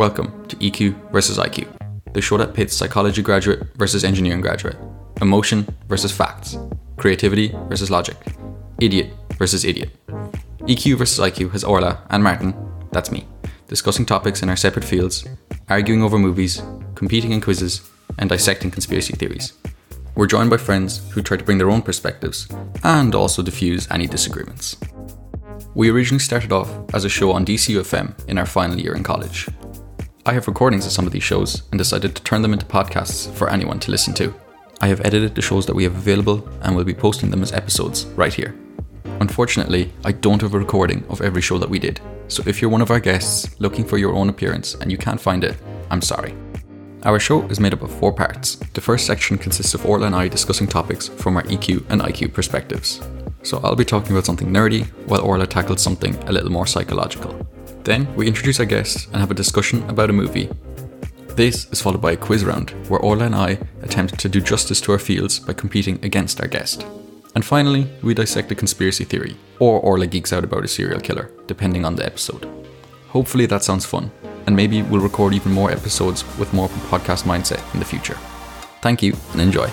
Welcome to EQ versus IQ, the show that pits psychology graduate versus engineering graduate, emotion versus facts, creativity versus logic, idiot versus idiot. EQ versus IQ has Orla and Martin, that's me, discussing topics in our separate fields, arguing over movies, competing in quizzes, and dissecting conspiracy theories. We're joined by friends who try to bring their own perspectives and also diffuse any disagreements. We originally started off as a show on DCUFM in our final year in college. I have recordings of some of these shows and decided to turn them into podcasts for anyone to listen to. I have edited the shows that we have available and will be posting them as episodes right here. Unfortunately, I don't have a recording of every show that we did, so if you're one of our guests looking for your own appearance and you can't find it, I'm sorry. Our show is made up of four parts. The first section consists of Orla and I discussing topics from our EQ and IQ perspectives. So I'll be talking about something nerdy, while Orla tackles something a little more psychological. Then we introduce our guests and have a discussion about a movie. This is followed by a quiz round, where Orla and I attempt to do justice to our fields by competing against our guest. And finally, we dissect a conspiracy theory, or Orla geeks out about a serial killer, depending on the episode. Hopefully that sounds fun, and maybe we'll record even more episodes with more podcast mindset in the future. Thank you and enjoy.